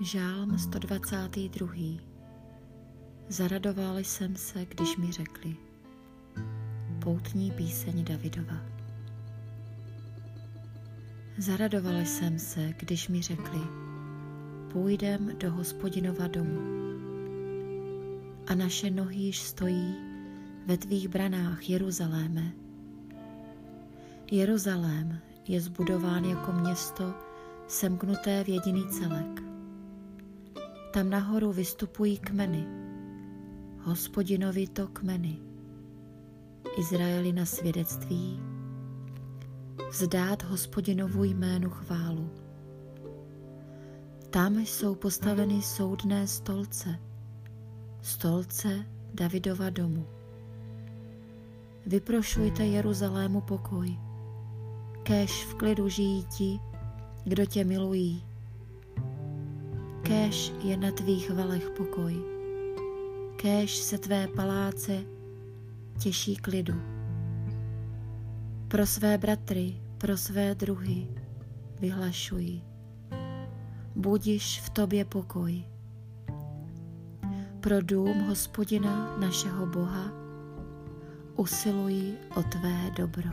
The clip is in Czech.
Žálm 122. Zaradoval jsem se, když mi řekli. Poutní píseň Davidova. Zaradoval jsem se, když mi řekli. Půjdem do hospodinova domu. A naše nohy již stojí ve tvých branách Jeruzaléme. Jeruzalém je zbudován jako město semknuté v jediný celek tam nahoru vystupují kmeny. Hospodinovi to kmeny. Izraeli na svědectví. Vzdát hospodinovu jménu chválu. Tam jsou postaveny soudné stolce. Stolce Davidova domu. Vyprošujte Jeruzalému pokoj. Kéž v klidu žijí ti, kdo tě milují kéž je na tvých valech pokoj, kéž se tvé paláce těší klidu. Pro své bratry, pro své druhy vyhlašuji. Budiš v tobě pokoj. Pro dům hospodina našeho Boha usiluji o tvé dobro.